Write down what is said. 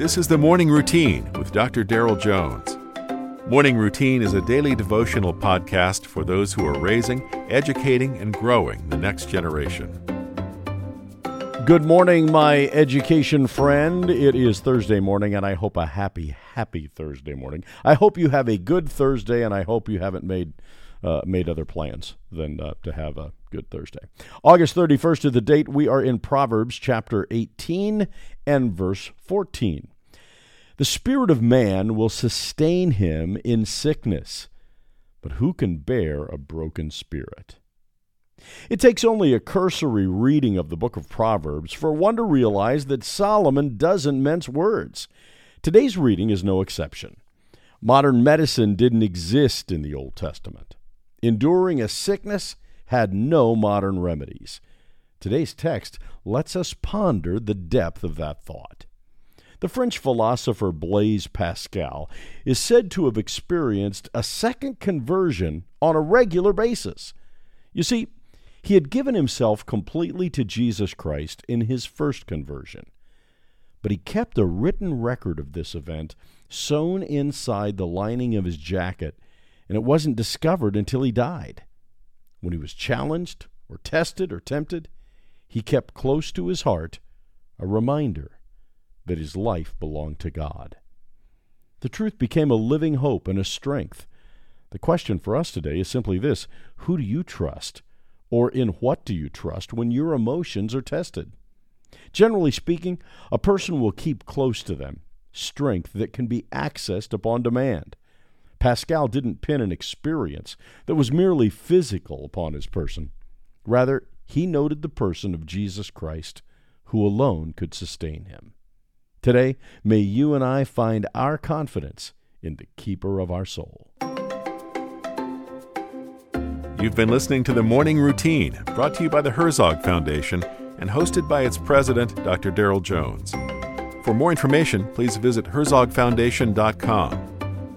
This is the Morning Routine with Dr. Darrell Jones. Morning Routine is a daily devotional podcast for those who are raising, educating, and growing the next generation. Good morning, my education friend. It is Thursday morning, and I hope a happy, happy Thursday morning. I hope you have a good Thursday, and I hope you haven't made uh, made other plans than uh, to have a good Thursday. August 31st is the date. We are in Proverbs chapter 18 and verse 14. The spirit of man will sustain him in sickness, but who can bear a broken spirit? It takes only a cursory reading of the book of Proverbs for one to realize that Solomon doesn't mince words. Today's reading is no exception. Modern medicine didn't exist in the Old Testament. Enduring a sickness had no modern remedies. Today's text lets us ponder the depth of that thought. The French philosopher Blaise Pascal is said to have experienced a second conversion on a regular basis. You see, he had given himself completely to Jesus Christ in his first conversion. But he kept a written record of this event sewn inside the lining of his jacket, and it wasn't discovered until he died. When he was challenged, or tested, or tempted, he kept close to his heart a reminder that his life belonged to God. The truth became a living hope and a strength. The question for us today is simply this Who do you trust? Or in what do you trust when your emotions are tested? Generally speaking, a person will keep close to them strength that can be accessed upon demand. Pascal didn't pin an experience that was merely physical upon his person. Rather, he noted the person of Jesus Christ, who alone could sustain him. Today, may you and I find our confidence in the keeper of our soul. You've been listening to the Morning Routine, brought to you by the Herzog Foundation and hosted by its president, Dr. Darrell Jones. For more information, please visit herzogfoundation.com.